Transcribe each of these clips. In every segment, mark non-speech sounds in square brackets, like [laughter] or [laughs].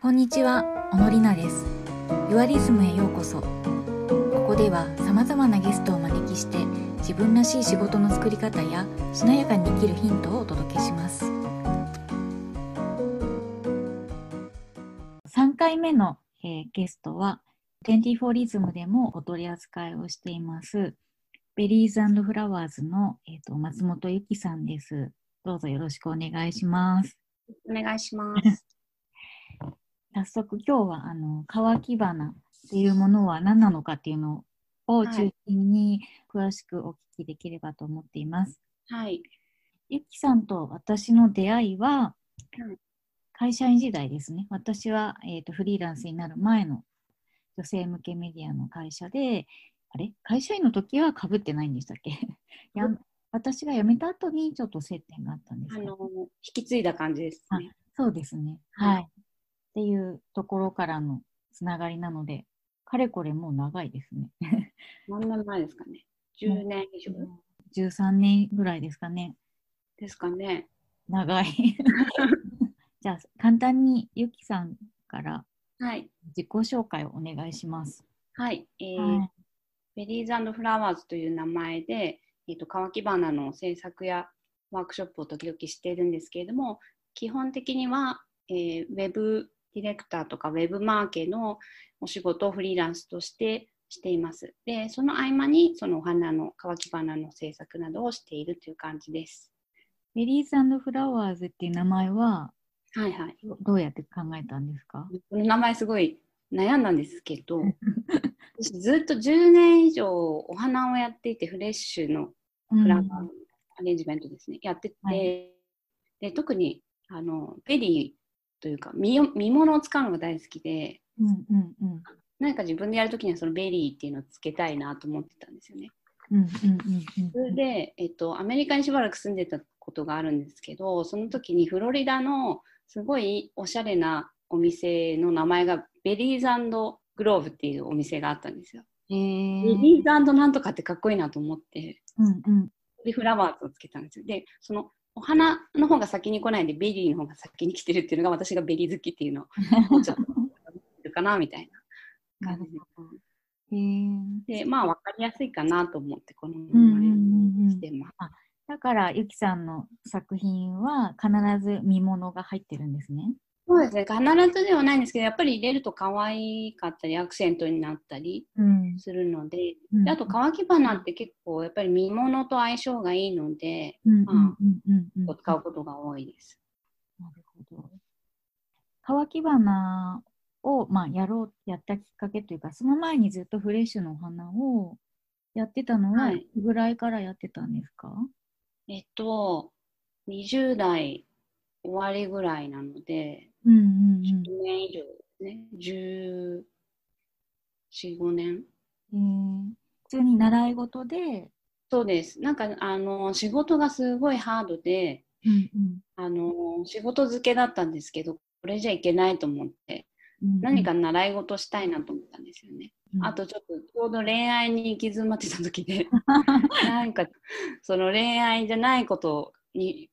こんにちは、小野里奈です。ユアリズムへようこそ。ここでは様々なゲストをお招きして、自分らしい仕事の作り方やしなやかに生きるヒントをお届けします。3回目の、ゲストは、ユアリズムでもお取り扱いをしています、ベリーズフラワーズの、えーと松本由紀さんです。どうぞよろしくお願いします。お願いします。[laughs] 早速今日はあの乾き花っていうものは何なのかっていうのをはい中心に詳しくお聞きできればと思っています。はい。ゆきさんと私の出会いはうん会社員時代ですね。私は、えー、とフリーランスになる前の女性向けメディアの会社で、あれ？会社員の時はかぶってないんでしたっけ？[laughs] やん私が辞めた後にちょっと接点があったんですかあの、引き継いだ感じですね。そうですね。はいはい。っていうところからのつながりなので、かれこれもう長いですね。[laughs] 何年前ですかね？10年以上？13年ぐらいですかね。ですかね。長い。[laughs] じゃあ、簡単にゆきさんからはい。自己紹介をお願いします。はい。えーはいベリーズフラワーズという名前で、えー、と乾き花の制作やワークショップを時々しているんですけれども、基本的には、えーウェブディレクターとかウェブマーケのお仕事をフリーランスとしてしています。で、その合間にそのお花の乾き花の制作などをしているという感じです。ベリーズフラワーズっていう名前ははいはい。どどうやって考えたんですか？この名前すごい悩んだんですけど [laughs] 私ずっと10年以上お花をやっていてフレッシュのうん。フラワーのアレンジメントですね、やってて、はい。で特にあのベリーというか実を実物を使うのが大好きでうんうんうん。何か自分でやるときにはそのベリーっていうのをつけたいなと思ってたんですよね。うんうんうん。それで、えっと、アメリカにしばらく住んでたことがあるんですけどその時にフロリダのすごいおしゃれなお店の名前がベリーズグローブっていうお店があったんですよ。えーベリーズなんとかってかっこいいなと思ってうんうんでフラワーズをつけたんですよ。でそのお花の方が先に来ないでベリーの方が先に来てるっていうのが私がベリー好きっていうのをちょっとるかなみたいな感じで。えーでまあ分かりやすいかなと思ってこの名うんうんうん前うんにしてます。だから、ゆきさんの作品は必ず見物が入ってるんですね。そうですね必ずではないんですけどやっぱり入れると可愛かったりアクセントになったりうん。するのでうんであと乾き花って結構やっぱり見物と相性がいいので、使うことが多いです。なるほど。乾き花を、まあ、やろう、やったきっかけというか、その前にずっとフレッシュのお花をやってたのは、はいぐらいからやってたんですか？えっと20代終わりぐらいなのでうんうん10年以上ですね。1415年うん。えー普通に習い事で、そうです。なんかあの仕事がすごいハードでうんうん。あの仕事漬けだったんですけどこれじゃいけないと思ってうんうん。何か習い事したいなと思ったんですよね。うん。あとちょっとちょうど恋愛に行き詰まってた時で [laughs] なんかその恋愛じゃないことに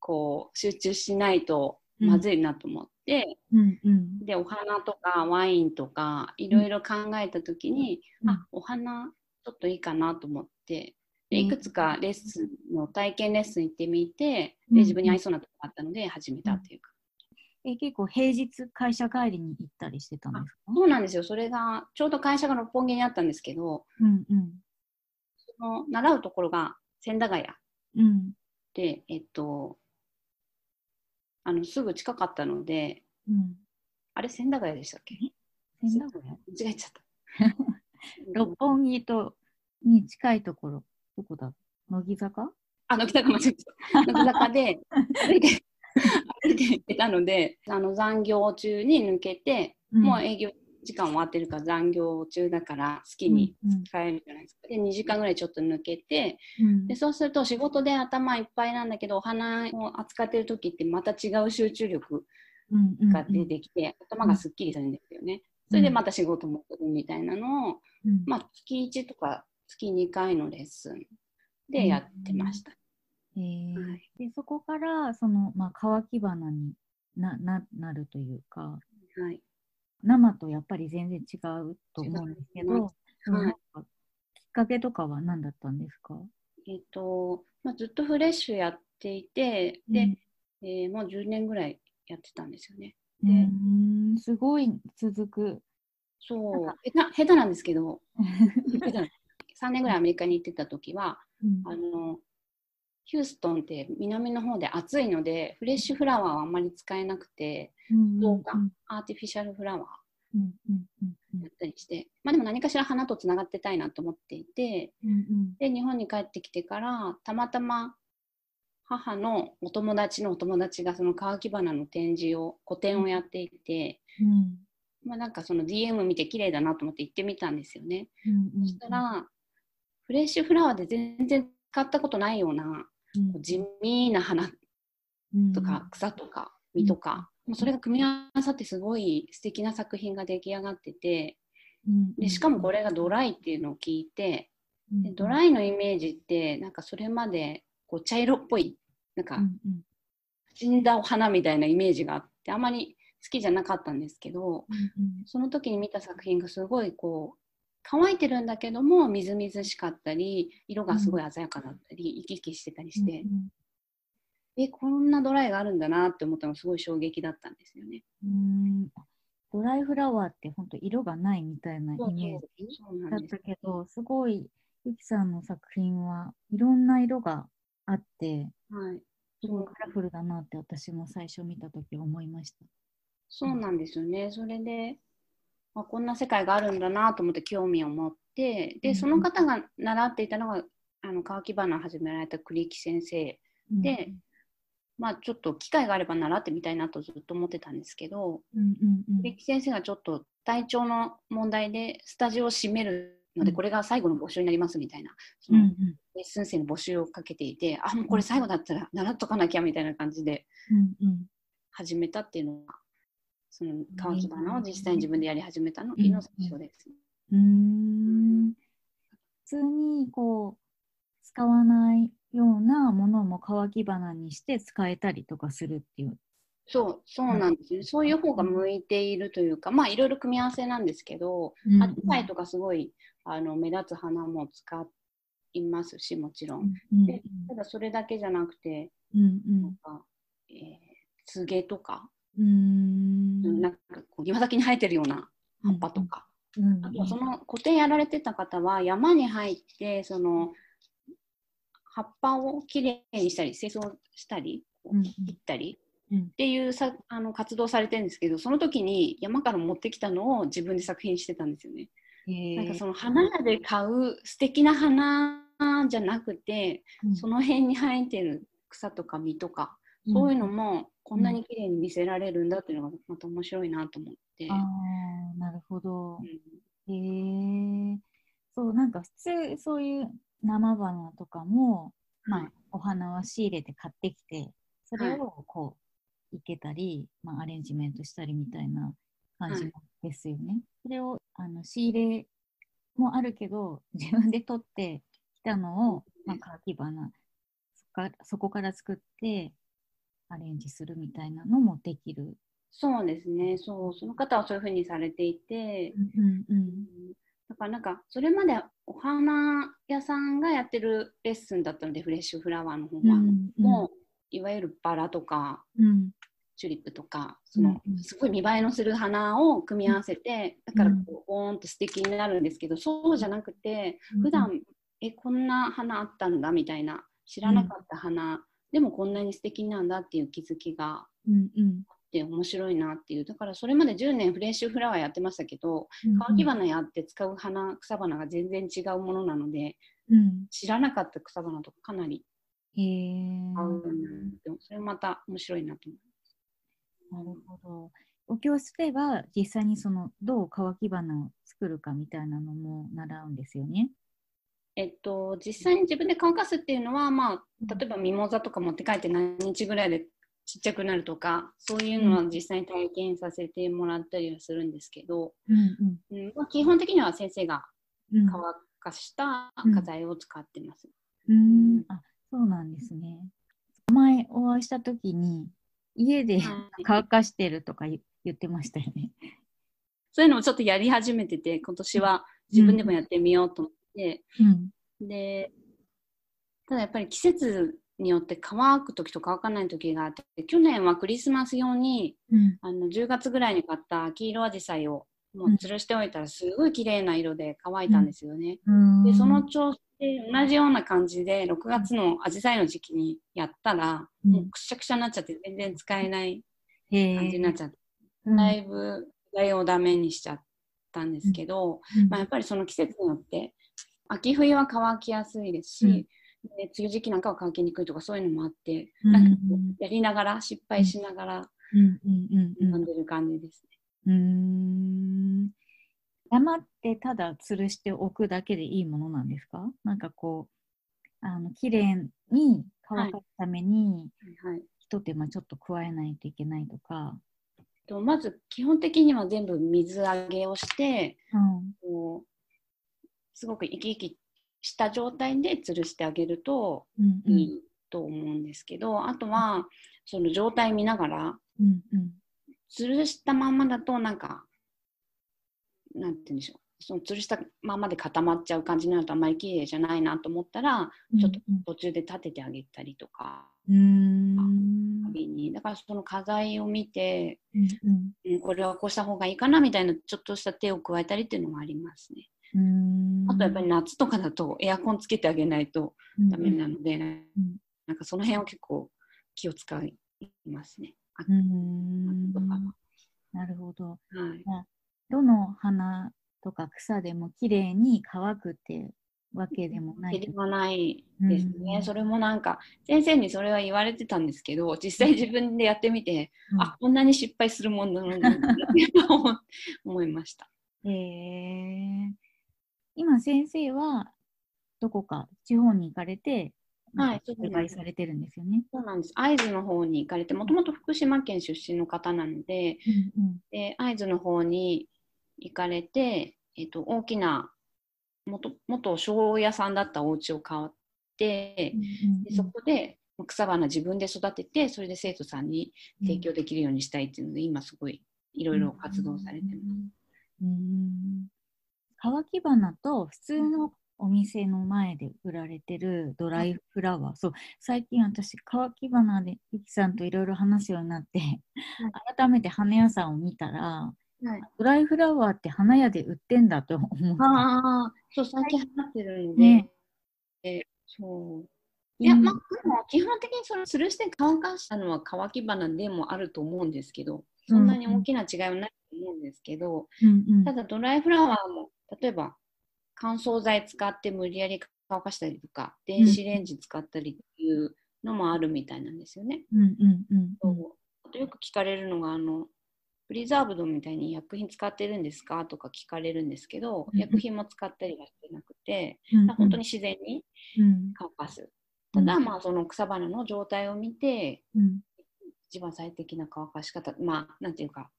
こう集中しないとまずいなと思って、うんうん。でお花とかワインとかいろいろ考えた時に、うん。あお花ちょっといいかなと思ってでうん。いくつかレッスンの体験レッスン行ってみてうん。で自分に合いそうなとこがあったので始めたっていうか。え結構平日会社帰りに行ったりしてたんですか？そうなんですよ。それが、ちょうど会社が六本木にあったんですけど、うんうん。その習うところが千駄ヶ谷うん。で、えっと、あの、すぐ近かったので、うん。あれ千駄ヶ谷でしたっけ？千駄ヶ谷？間違えちゃった。[laughs] 六本木とに近いところ、どこだ？乃木坂？あ、乃木坂間違えた。乃木坂で歩いて、[laughs] 歩いて行ってたので、あの残業中に抜けて、もう営業時間終わってるから残業中だから好きにうん帰るじゃないですか。で、2時間ぐらいちょっと抜けて、うん。でそうすると仕事で頭いっぱいなんだけどお花を扱ってる時ってまた違う集中力うんうんが出てきて、頭がすっきりするんですよね。それでまた仕事もするみたいなのを、うん。まあ、月1とか月2回のレッスンでやってました。えー。はい。でそこからその、まあ、乾き花になななるというかはい。生とやっぱり全然違うと思うんですけど、はい。きっかけとかは何だったんですか？えっ、と、まあ、ずっとフレッシュやっていて、で、えーもう10年ぐらいやってたんですよね。うでん、すごい続く。そう。下手下手なんですけど、[laughs] 下手な3年ぐらいアメリカに行ってた時は、うん。あの、ヒューストンって南の方で暑いので、フレッシュフラワーはあんまり使えなくて、うん動画うん。アーティフィシャルフラワうんうんうんうん。ーやったりして、まあでも何かしら花とつながってたいなと思っていて、うんで、日本に帰ってきてから、たまたま母のお友達のお友達がその乾き花の展示を、個展をやっていて、うん。まあなんかその DM 見て綺麗だなと思って行ってみたんですよね。うんうん。そしたら、フレッシュフラワーで全然使ったことないような、うん。地味な花うん。とか草とか実とか、もうそれが組み合わさってすごい素敵な作品が出来上がってて、うん。でしかもこれがドライっていうのを聞いて、うん。でドライのイメージってなんかそれまでこう茶色っぽいなんか死んだお花みたいなイメージがあってあまり好きじゃなかったんですけどうん。その時に見た作品がすごいこう乾いてるんだけどもみずみずしかったり色がすごい鮮やかだったり、生き生きしてたりして、うんえこんなドライがあるんだなって思ったのがすごい衝撃だったんですよね。うん。ドライフラワーって本当色がないみたいなイメージだったけど、すごい、ゆきさんの作品はいろんな色があって、はい。すごいカラフルだなって私も最初見たとき思いました。そうなんですよね。それで、あ、こんな世界があるんだなと思って興味を持って、で、うん。その方が習っていたのが、あの、乾き花を始められた栗木先生。でまあ、ちょっと機会があれば習ってみたいなとずっと思ってたんですけど、うんうんうん。栗木先生がちょっと体調の問題でスタジオを閉めるので、うん。これが最後の募集になりますみたいな、そのうんうん。レッスン生の募集をかけていて、あ、もうこれ最後だったら習っとかなきゃみたいな感じでうんうん。始めたっていうのが、その乾き花を実際に自分でやり始めたの。うん。の最初です。うーん。普通にこう使わないようなものも乾き花にして使えたりとかするっていう。そう、そうなんですよね。そういう方が向いているというか、まあいろいろ組み合わせなんですけど、うん。アジサイとかすごいあの目立つ花も使いますし、もちろ。うん。んうん。でただそれだけじゃなくて、うん。なんか、えー、つげとか、うん。うんなんかこう岩崎に生えてるような葉っぱとか、うんあとはその個展やられてた方は山に入ってその葉っぱをきれいにしたり清掃したり切ったりうん。っていうさあの活動されてるんですけどその時に山から持ってきたのを自分で作品してたんですよね。なんかその花屋で買う素敵な花じゃなくてうん。その辺に生えてる草とか実とかそういうのもこんなに綺麗に見せられるんだっていうのがまた面白いなと思って。ああ、なるほどう。んへえ。そう、なんか普通、そういう生花とかも、まはいあ、お花は仕入れて買ってきて、それはいをこう、生けたり、まあ、アレンジメントしたりみたいな感じですよね。それを、あの、仕入れもあるけど、[laughs] 自分で取ってきたのを、まあ、乾き花、そこから作って、アレンジするみたいなのもできる。そうですね。そう。その方はそういうふうにされていて、うんうんだからなんかそれまでお花屋さんがやってるレッスンだったのでフレッシュフラワーの方は、うんもういわゆるバラとかうんチューリップとかそのうんすごい見栄えのする花を組み合わせて、だからこうボーンと素敵になるんですけどそうじゃなくて普段、えこんな花あったんだみたいな知らなかった花、でもこんなに素敵なんだっていう気づきがうんうん。あって面白いなっていう。だからそれまで10年フレッシュフラワーやってましたけどうん乾き花やって使う花草花が全然違うものなのでうん。知らなかった草花とかかなりへそれまた面白いなと思なるほど。お教室では実際にそのどう乾き花を作るかみたいなのも習うんですよね。えっと実際に自分で乾かすっていうのはまあ例えばミモザとか持って帰って何日ぐらいでちっちゃくなるとかそういうのは実際に体験させてもらったりはするんですけど、うんうん。まあ、基本的には先生がうん。乾かした画材を使ってます。うん。あそうなんですね。前お会いした時に家ではい。乾かしてるとか言言ってましたよね。そういうのをちょっとやり始めてて今年は自分でもやってみようと思って、うん。でただやっぱり季節によって乾く時と乾かない時があって去年はクリスマス用にうん。あの10月ぐらいに買った黄色アジサイをもう吊るしておいたらすごい綺麗な色で乾いたんですよね。うん。でその調子で同じような感じで6月のアジサイの時期にやったら、うん。もうくしゃくしゃになっちゃって全然使えないへ感じになっちゃって、うん。だいぶ材をダメにしちゃったんですけど、うん。まあ、やっぱりその季節によって秋冬は乾きやすいですし、うん。で梅雨時期なんかは乾きにくいとかそういうのもあって、うん。なんかやりながら失敗しながらうんうんうん飲んでる感じですね。うーん。黙ってただ吊るしておくだけでいいものなんですか？なんかこうあの綺麗に乾かすために、はい。一手間ちょっと加えないといけないとか、とまず基本的には全部水揚げをしてうん。こうすごく生き生きした状態で吊るしてあげるとうんうん。いいと思うんですけど、あとはその状態見ながらうんうん。吊るしたまんまだとなんかなんて言うんでしょう。その吊るしたまんまで固まっちゃう感じになるとあんまり綺麗じゃないなと思ったら、ちょっと途中で立ててあげたりとか、うーん。旅に。だからその課題を見て、うん。うん、これはこうした方がいいかなみたいなちょっとした手を加えたりっていうのもありますね。うん。あとやっぱり夏とかだとエアコンつけてあげないとダメなので、なんかその辺は結構気を使いますね。あうん。なるほど。はい。どの花とか草でも綺麗に乾くってわけでもないではないですね、うん。それもなんか先生にそれは言われてたんですけど実際自分でやってみて、うん。あこんなに失敗するもんなのにって思 [laughs] いました。へえ今先生はどこか地方に行かれて、はい栽培されてるんですよね。そうなんです。会津の方に行かれてもともと福島県出身の方なのでうんで会津の方に行かれて、えっと大きな元元庄屋さんだったお家を買って、でそこで草花自分で育ててそれで生徒さんに提供できるようにしたいっていうので、今すごいいろいろ活動されてます。うんうん乾き花と普通のお店の前で売られてるドライフラワー、そう最近私乾き花でゆきさんといろいろ話すようになって、改めて花屋さんを見たらはい。ドライフラワーって花屋で売ってんだと思ってああ、そう、最近流行ってるので、ね。えそう。いや、まあ、でも基本的にその吊るして乾かしたのは乾き花でもあると思うんですけど、そんなに大きな違いはないと思うんですけど、うんうん。ただドライフラワーも、例えば乾燥剤使って無理やり乾かしたりとか、電子レンジ使ったりっていうのもあるみたいなんですよね。うんうんうんよく聞かれるのが、あの、プリザーブドみたいに薬品使ってるんですかとか聞かれるんですけど、うん薬品も使ったりはしてなくて、うん本当に自然にうん。乾かす。うん。ただ、まあ、その草花の状態を見て、うん。一番最適な乾かし方、まあ、なんていうか、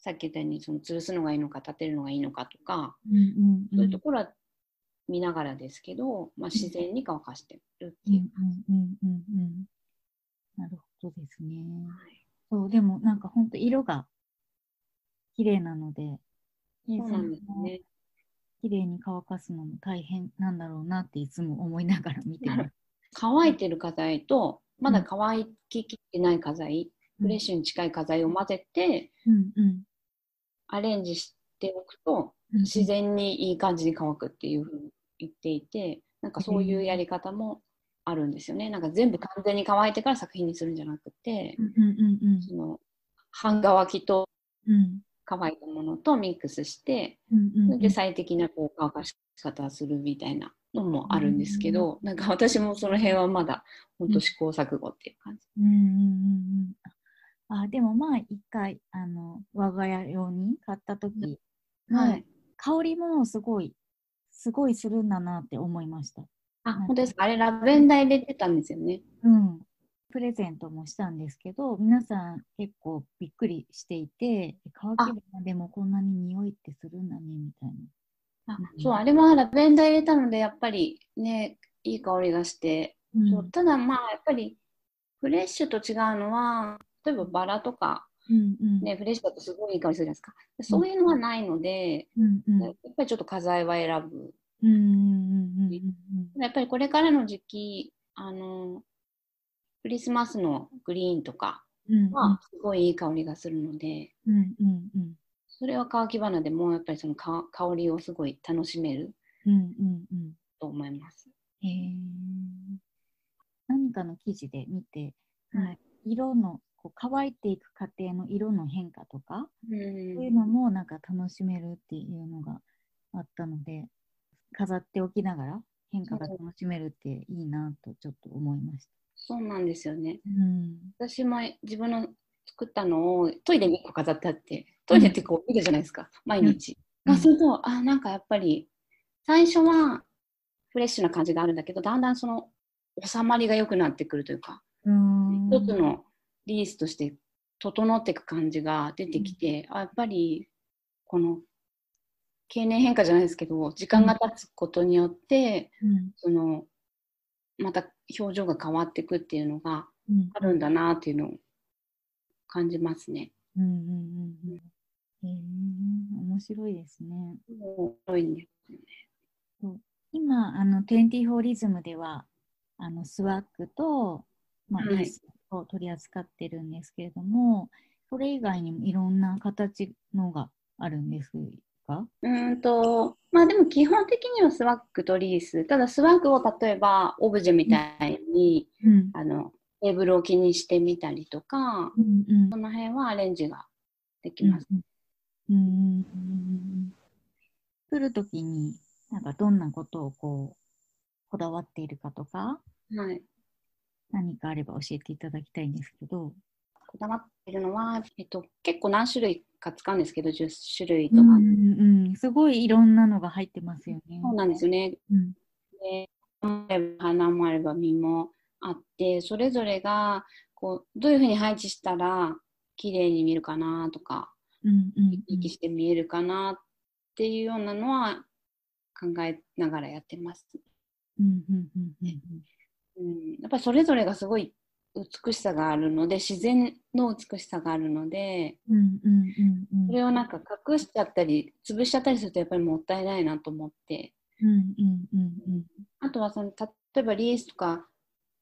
さっき言ったように、その吊るすのがいいのか、立てるのがいいのかとか、うんうんそういうところは見ながらですけど、まあ、自然に乾かしてるってうんいうう。んうんうんうんなるほどですね。はいそう、でもなんか本当色が綺麗なので、そうなんですね。綺麗に乾かすのも大変なんだろうなっていつも思いながら見てます。乾いてる花材と、まだ乾ききってない花材、フレッシュに近い花材を混ぜて、うんうんアレンジしておくと、うん自然にいい感じに乾くっていうふうに言っていて、なんかそういうやり方もあるんですよね。なんか全部完全に乾いてから作品にするんじゃなくて、うんうんうんその半乾きとうん。乾いたものとミックスして、で最適なこう乾かし方をするみたいなのもあるんですけど、なんか私もその辺はまだ本当試行錯誤っていう感じ。うんうんうんうんあでもまあ一回あの我が家用に買った時のはい。香りもすごいすごいするんだなって思いました。あ、本当ですか？あれラベンダー入れてたんですよね。うん。プレゼントもしたんですけど、皆さん結構びっくりしていて、乾き花でもこんなに匂いってするんだねみたいな。あそう、あれはラベンダー入れたので、やっぱりね、いい香りがして、うんそうただまあ、やっぱりフレッシュと違うのは、例えばバラとか、うんうん。ね、フレッシュだとすごいいい香りするじゃないですか。そういうのはないので、うんうん。やっぱりちょっと花材は選ぶ。うんうんうんうんうんやっぱりこれからの時期、あの、クリスマスのグリーンとかうんはすごいいい香りがするので、うんうんうん。それは乾き花でもやっぱりそのか香りをすごい楽しめるうんうんうん。と思います。へえ何かの記事で見て、はい。色のこう乾いていく過程の色の変化とか、うんそういうのもなんか楽しめるっていうのがあったので飾っておきながら変化が楽しめるっていいなとちょっと思いました。そうなんですよね。うん私も自分の作ったのをトイレに1個飾ってあって、トイレってこう見るじゃないですか、毎日。うんあすると、あ、なんかやっぱり、最初はフレッシュな感じがあるんだけど、だんだんその収まりが良くなってくるというか、うん一つのリースとして整っていく感じが出てきて、あやっぱりこの経年変化じゃないですけど時間が経つことによって、うん。そのまた表情が変わっていくっていうのがうん。あるんだなっていうのを感じますね。うんうんうんうん。へえ面白いですね。面白いんですよね。今、あの、24リズムでは、あの、スワッグと、まあ、はいを取り扱ってるんですけれども、それ以外にもいろんな形のがあるんですか？うーんとまあでも基本的にはスワッグとリースただスワッグを例えばオブジェみたいに、うん。あのテーブル置きにしてみたりとか、うんうんその辺はアレンジができうんます。うんうんうん来るときに、なんかどんなことをこう、こだわっているかとか、はい。何かあれば教えていただきたいんですけど。こだわっているのは、えっと、結構何種類か使うんですけど、10種類とか。うんうん、すごいいろんなのが入ってますよね。そうなんですよね。うんで花もあれば実もあって、それぞれがこうどういうふうに配置したら綺麗に見えるかなとか、うんうん生き生きして見えるかなっていうようなのは考えながらやってます。うんうんうんうんうん、やっぱりそれぞれがすごい美しさがあるので自然の美しさがあるのでうんうんうんうん。それをなんか隠しちゃったり潰しちゃったりするとやっぱりもったいないなと思って。うんうんうんうん。あとはその例えばリースとか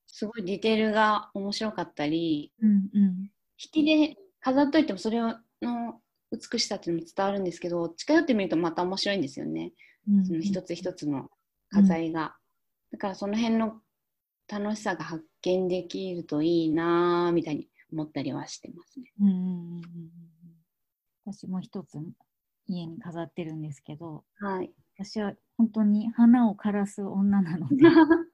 すごいディテールが面白かったりうんうん引きで飾っといてもそれの美しさっていうのも伝わるんですけど近寄ってみるとまた面白いんですよね。うんその一つ一つの花材が、だからその辺の楽しさが発見できるといいなぁみたいに思ったりはしてますね。うん私も一つ家に飾ってるんですけどはい。私は本当に花を枯らす女なので [laughs]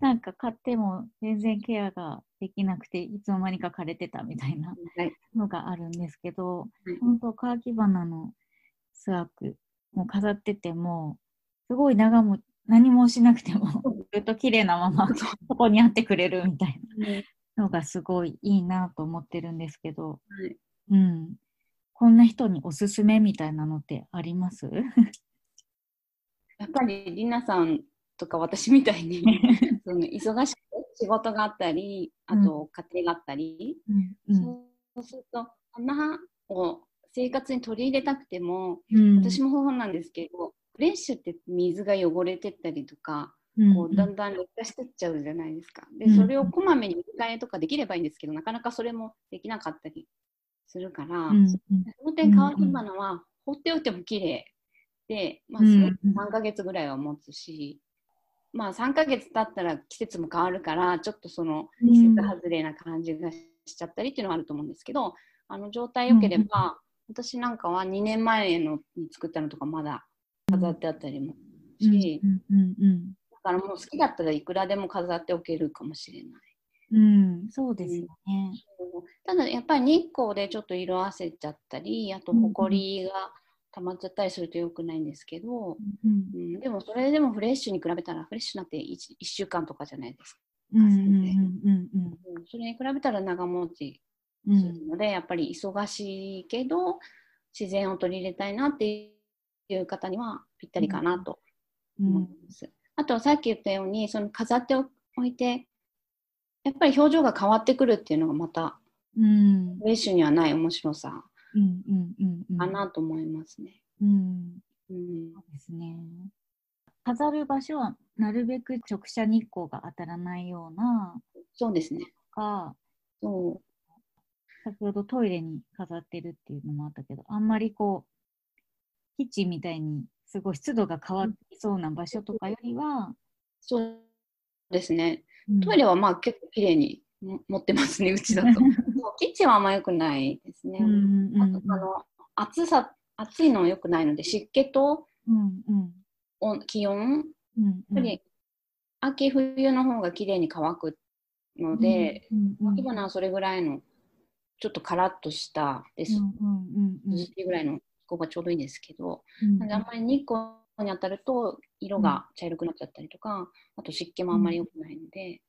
なんか買っても全然ケアができなくていつの間にか枯れてたみたいなはい。のがあるんですけど、はい本当乾き花のスワークも飾っててもすごい長も何もしなくてもずっと綺麗なままそこにあってくれるみたいな。のがすごいいいなと思ってるんですけど、はい。うん、こんな人におすすめみたいなのってあります？やっぱりりなさんとか私みたいに [laughs] その忙しく仕事があったり、あと家庭があったり、うん。うんそうすると花を生活に取り入れたくても、うん私もそうなんですけど、フレッシュって水が汚れてったりとか、うんこうだんだん劣化してっちゃうじゃないですか。で、うんそれをこまめに見替えとかできればいいんですけど、なかなかそれもできなかったりするから、うんうん。その点、乾き花は放っておいても綺麗で、まあ、うん3ヶ月ぐらいは持つし、まあ3ヶ月経ったら季節も変わるから、ちょっとそのうん。季節外れな感じがしちゃったりっていうのはあると思うんですけど、あの状態良ければ、私なんかは2年前のに作ったのとかまだ飾ってあったりもし、うんうんうんだからもう好きだったらいくらでも飾っておけるかもしれない。うん、そうですよね。ただやっぱり日光でちょっと色あせちゃったり、あとうんほこりが溜まっちゃったりすると良くないんですけど、うんうん、でもそれでもフレッシュに比べたらフレッシュなんて 1, 1週間とかじゃないですか。うんうんするので、うんうんそれに比べたら長持ちうんするので、やっぱり忙しいけど自然を取り入れたいなっていう方にはぴったりかなとうん思います。あとさっき言ったようにその飾っておいてやっぱり表情が変わってくるっていうのがまたうんウェッシュにはない面白さかなと思いますね。うんうんそうですね。飾る場所はなるべく直射日光が当たらないようなそうですね。か、そ先ほどトイレに飾ってるっていうのもあったけど、あんまりこう、キッチンみたいにすごい湿度が変わってそうな場所とかよりは、うそうですね。うん。トイレはまあ結構綺麗にも持ってますね、[laughs] うちだと。キッチンはあんま良くないですね。うんうんうんあとあの暑さ暑いのは良くないので湿気とうんう気温。うんやっぱり秋冬の方が綺麗に乾くので、うんうんうん秋花はそれぐらいのちょっとカラッとしたです、うんうんうん。涼しいぐらいの気候がちょうどいいんですけど、うん。なんであんまり日光に当たると色が茶色くなっちゃったりとか、あと湿気もあんまり良くないので、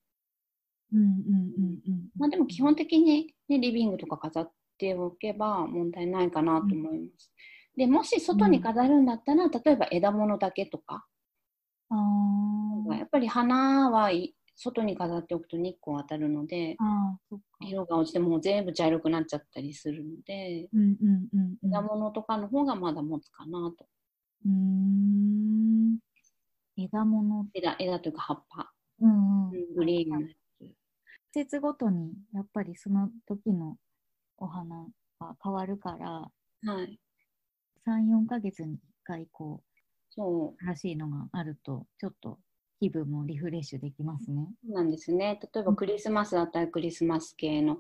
うんうんうんうんまあでも基本的に、ね、リビングとか飾っておけば問題ないかなと思います。でもし外に飾るんだったら、例えば枝物だけとか、あー。やっぱり花はい外に飾っておくと日光当たるので。色が落ちてもう全部茶色くなっちゃったりするので、うんうんうんうん。枝物とかの方がまだ持つかなと。うーん。枝物。枝枝というか葉っぱ、うんうん。うんグリーンのや季節ごとにやっぱりその時のお花が変わるから、つ。はい。3、4ヶ月に1回こそう新しいのがあると、ちょっと気分もリフレッシュできますね。そうなんですね。例えばクリスマスだったらクリスマス系の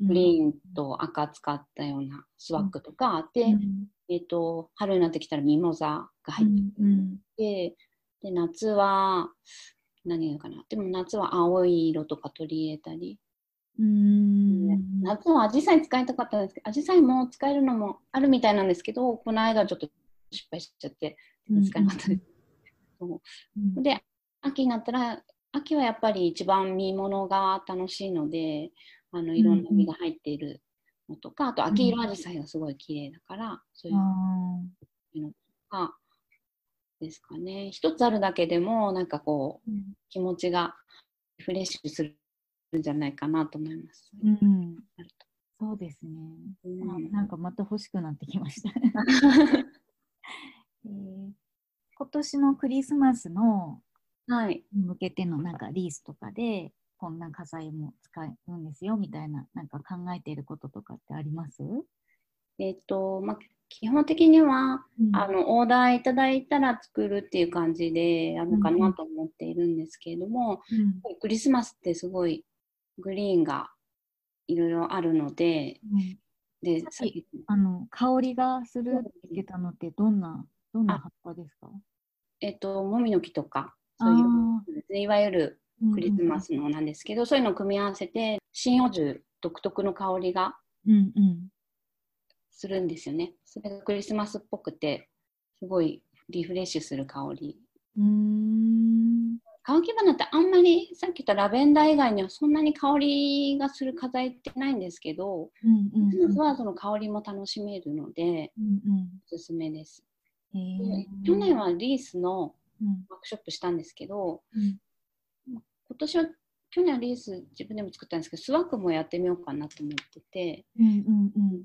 グリーンと赤使ったようなスワッグとか、で、うん。えっと春になってきたらミモザが入ってうんうん。て、で夏は何がかな。でも夏は青い色とか取り入れたり、うーん夏はアジサイ使いたかったんですけどアジサイも使えるのもあるみたいなんですけどこの間ちょっと失敗しちゃって使えなかったです。うん。で秋になったら秋はやっぱり一番見物が楽しいのであのいろんな実が入っているのとか、あと秋色アジサイがすごい綺麗だから、そういうあのとかですかね一つあるだけでもなんかこうー気持ちがリフレッシュするんじゃないかなと思います。うんそうですね。うんあなんかまた欲しくなってきました。[laughs] えー今年のクリスマスの向けてのなんかリースとかでこんな火災も使うんですよみたいななんか考えていることとかってあります、えっ、とまあ基本的にはうん。あのオーダーいただいたら作るっていう感じでやるのかなと思っているんですけれども、うん。クリスマスってすごいグリーンがいろいろあるので、うん。でさっきあの香りがするって言ってたのってどんなどんな葉っぱですか？えっと、もみの木とか、そういういわゆるークリスマスのなんですけど、そういうのを組み合わせて、針葉樹独特の香りがうんうん。するんですよね。それがクリスマスっぽくて、すごいリフレッシュする香り。うーん。乾き花ってあんまりさっき言ったラベンダー以外にはそんなに香りがする花材ってないんですけど、うんうんクリスマスはその香りも楽しめるので、うんおすすめです。うんへでー去年はリースのうんワークショップしたんですけど、うん。今年は去年はリース自分でも作ったんですけどスワッグもやってみようかなと思ってて、うんうんうん。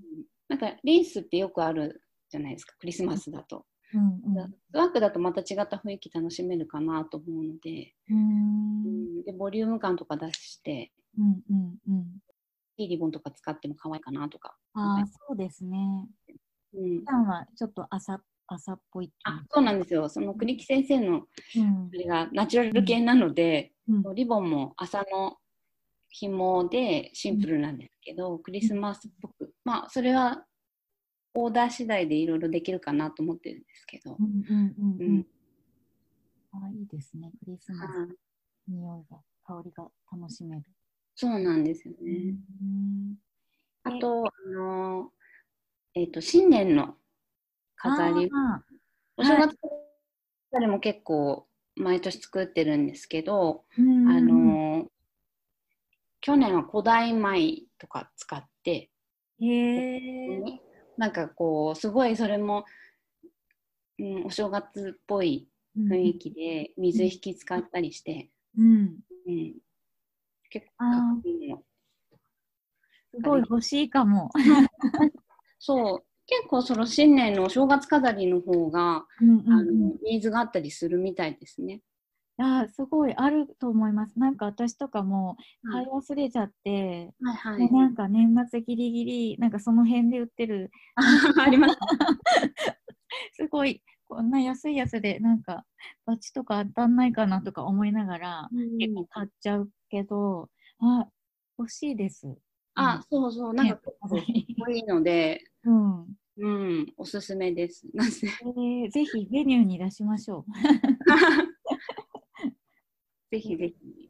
なんかリースってよくあるじゃないですかクリスマスだと、うんうん。スワッグだとまた違った雰囲気楽しめるかなと思うので,、うーん。うん、でボリューム感とか出してうんうんうん。いいリボンとか使っても可愛いかなとか、ああそうですね。うん。普、段はちょっと朝朝っぽいっていあそうなんですよ。その栗木先生のうん。それがナチュラル系なので、うん。リボンも朝の紐でシンプルなんですけど、クリスマスっぽく、まあそれはオーダー次第でいろいろできるかなと思ってるんですけど。あいいですね。クリスマスはい。匂いが香りが楽しめる。そうなんですようね。ん。あと、あのえっ、と、新年の飾り、あお正月飾りも結構毎年作ってるんですけど、あの去年は古代米とか使って、へえ。なんかこうすごいそれも、うん、お正月っぽい雰囲気で水引き使ったりして、うん。うん、結構かっこいいの。すごい欲しいかも。[laughs] そう結構その新年のお正月飾りの方が、うんうんうんあのニーズがあったりするみたいですね。あすごいあると思います。なんか私とかも買い忘れちゃって、はいはいもうなんか年末ギリギリ、なんかその辺で売ってる、[laughs] あります。[laughs] すごい、こんな安いやつで、なんかバチとか当たんないかなとか思いながら、結構買っちゃうけど、あ、欲しいです。あ、そうそう、なんかこいいので、うん。うん、おすすめです。なんでえーぜひメニューに出しましょ [laughs] ぜひぜひ。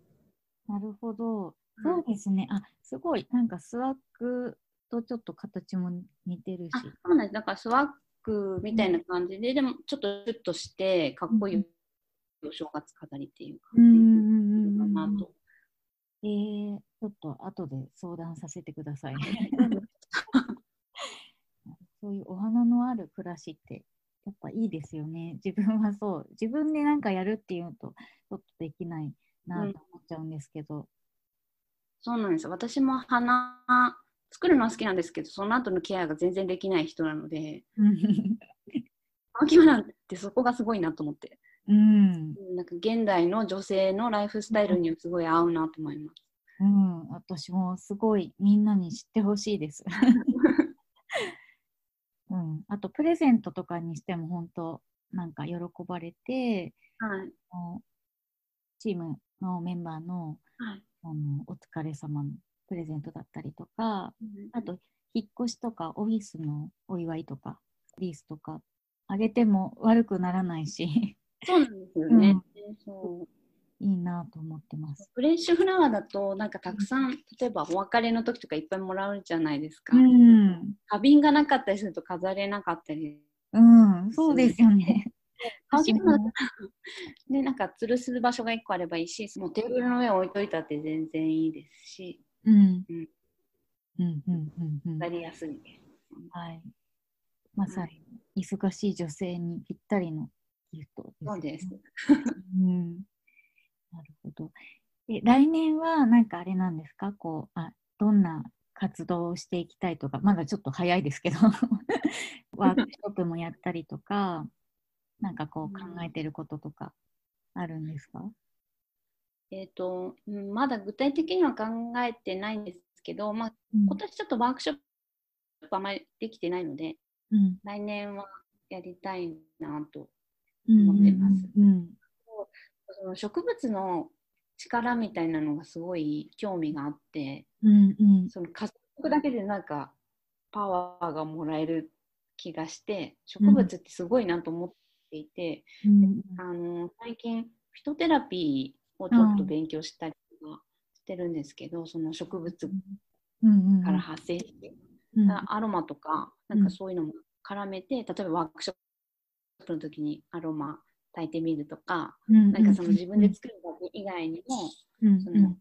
う。なるほど。そうですね。あ、すごい。なんかスワッグとちょっと形も似てるしあ。そうなんです。だからスワッグみたいな感じで、でもちょっとシュッとして、かっこいいお正月飾りっていううんうん感じかうんうんうんなと。えー、ちょっと後で相談させてください。[laughs] そういうお花のある暮らしってやっぱいいですよね。自分はそう。自分でなんかやるっていうとちょっとできないなと思っちゃうんですけど。そうなんです。私も花作るのは好きなんですけど、その後のケアが全然できない人なので、[laughs] 秋花ってそこがすごいなと思って。うん、なんか現代の女性のライフスタイルにはすごい合うなと思います。うん、私もすごいみんなに知ってほしいです。うん、あとプレゼントとかにしても本当なんか喜ばれて、はい。あのチームのメンバーのはい。あのお疲れ様のプレゼントだったりとか、あと引っ越しとかオフィスのお祝いとか、リースとかあげても悪くならないし、そうなんですよね。そういいなと思ってます。フレッシュフラワーだとなんかたくさん例えばお別れの時とかいっぱいもらうじゃないですか。うん、花瓶がなかったりすると飾れなかったり。うん、そうですよね。乾き花でなんか吊るす場所が1個あればいいしもうテーブルの上置いといたって全然いいですしうん。うんうんうんうんうん。やりやすいです。はい。まさに忙しい女性にぴったりのギフトです、そうです。うん。なるほど。え、来年はなんかあれなんですか？こう、あ、どんな活動をしていきたいとか、まだちょっと早いですけど、[laughs] ワークショップもやったりとか、なんかこう考えてることとかあるんですか？えっ、と、うんまだ具体的には考えてないんですけど、まあ、今年ちょっとワークショップあまりできてないので、うん。来年はやりたいなと。うん思ってます。うんその植物の力みたいなのがすごい興味があって、うんうん。その家族だけでなんかパワーがもらえる気がして、植物ってすごいなと思っていて、うんあの最近フィトテラピーをちょっと勉強したりとかしてるんですけど、その植物うんうんから発生して、うんアロマとかなんかそういうのも絡めて、例えばワークショップの時にアロマ炊いてみるとか、うんなんかその自分で作るだけ以外にも、うんその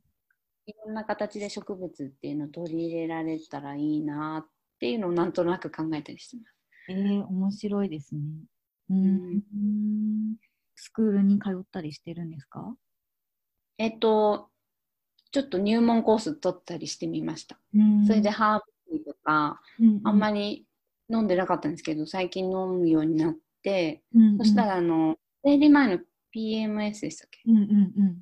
いろんな形で植物っていうのを取り入れられたらいいなっていうのをなんとなく考えたりしてます。えー、面白いですね。うん。うん。スクールに通ったりしてるんですか、えっと、ちょっと入門コース取ったりしてみました。うん。それでハーブティーとか、うんあんまり飲んでなかったんですけど、最近飲むようになって、うん。そしたらあの、生理前の PMS でしたっけ？うんうんうん。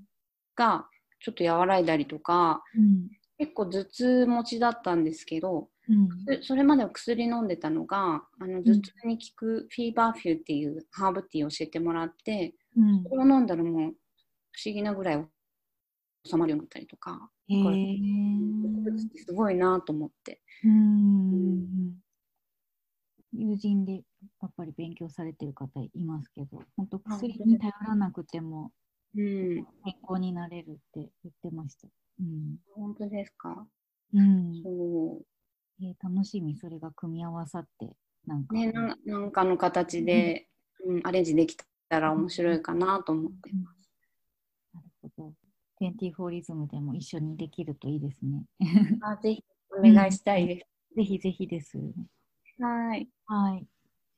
がちょっと和らいだりとか、うん。結構頭痛持ちだったんですけど、うん。でそれまでは薬飲んでたのが、あの頭痛に効くフィーバーフューっていうハーブティーを教えてもらって、うん。それを飲んだらもう不思議なぐらい収まるようになったりとか、へ植ーすごいなと思って。うん。友人でやっぱり勉強されてる方いますけど、本当薬に頼らなくてもうん、健康になれるって言ってました。うん本当ですか？うんそえー楽しみ、それが組み合わさって、なんう。か。ね、ななんかの形で、うんアレンジできたら面白いかなと思ってます。なるほど。24リズムでも一緒にできるといいですね。あぜひお願いしたいです。ぜひぜひです。はい。はい。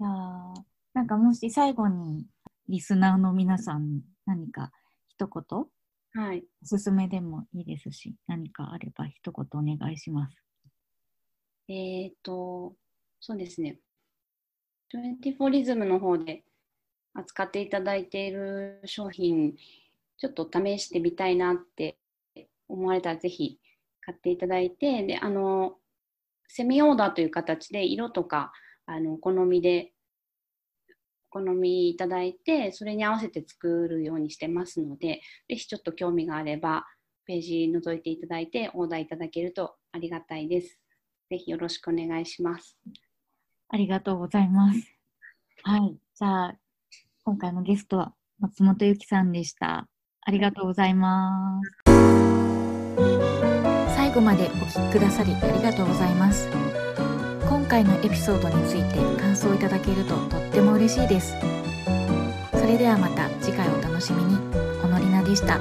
じゃあ、なんかもし最後にリスナーの皆さん何か一言？はい。おすすめでもいいですし、何かあれば一言お願いします。えっ、と、そうですね。24リズムの方で扱っていただいている商品、ちょっと試してみたいなって思われたら、ぜひ買っていただいて、で、あの、セミオーダーという形で色とか、あの、お好みで、お好みいただいて、それに合わせて作るようにしてますので、ぜひちょっと興味があれば、ページ覗いていただいて、オーダーいただけるとありがたいです。ぜひよろしくお願いします。ありがとうございます。はい。じゃあ、今回のゲストは松本ゆきさんでした。ありがとうございます。最後までお聞きくださりありがとうございます。今回のエピソードについて感想いただけるととっても嬉しいです。それではまた次回お楽しみに。ほのりなでした。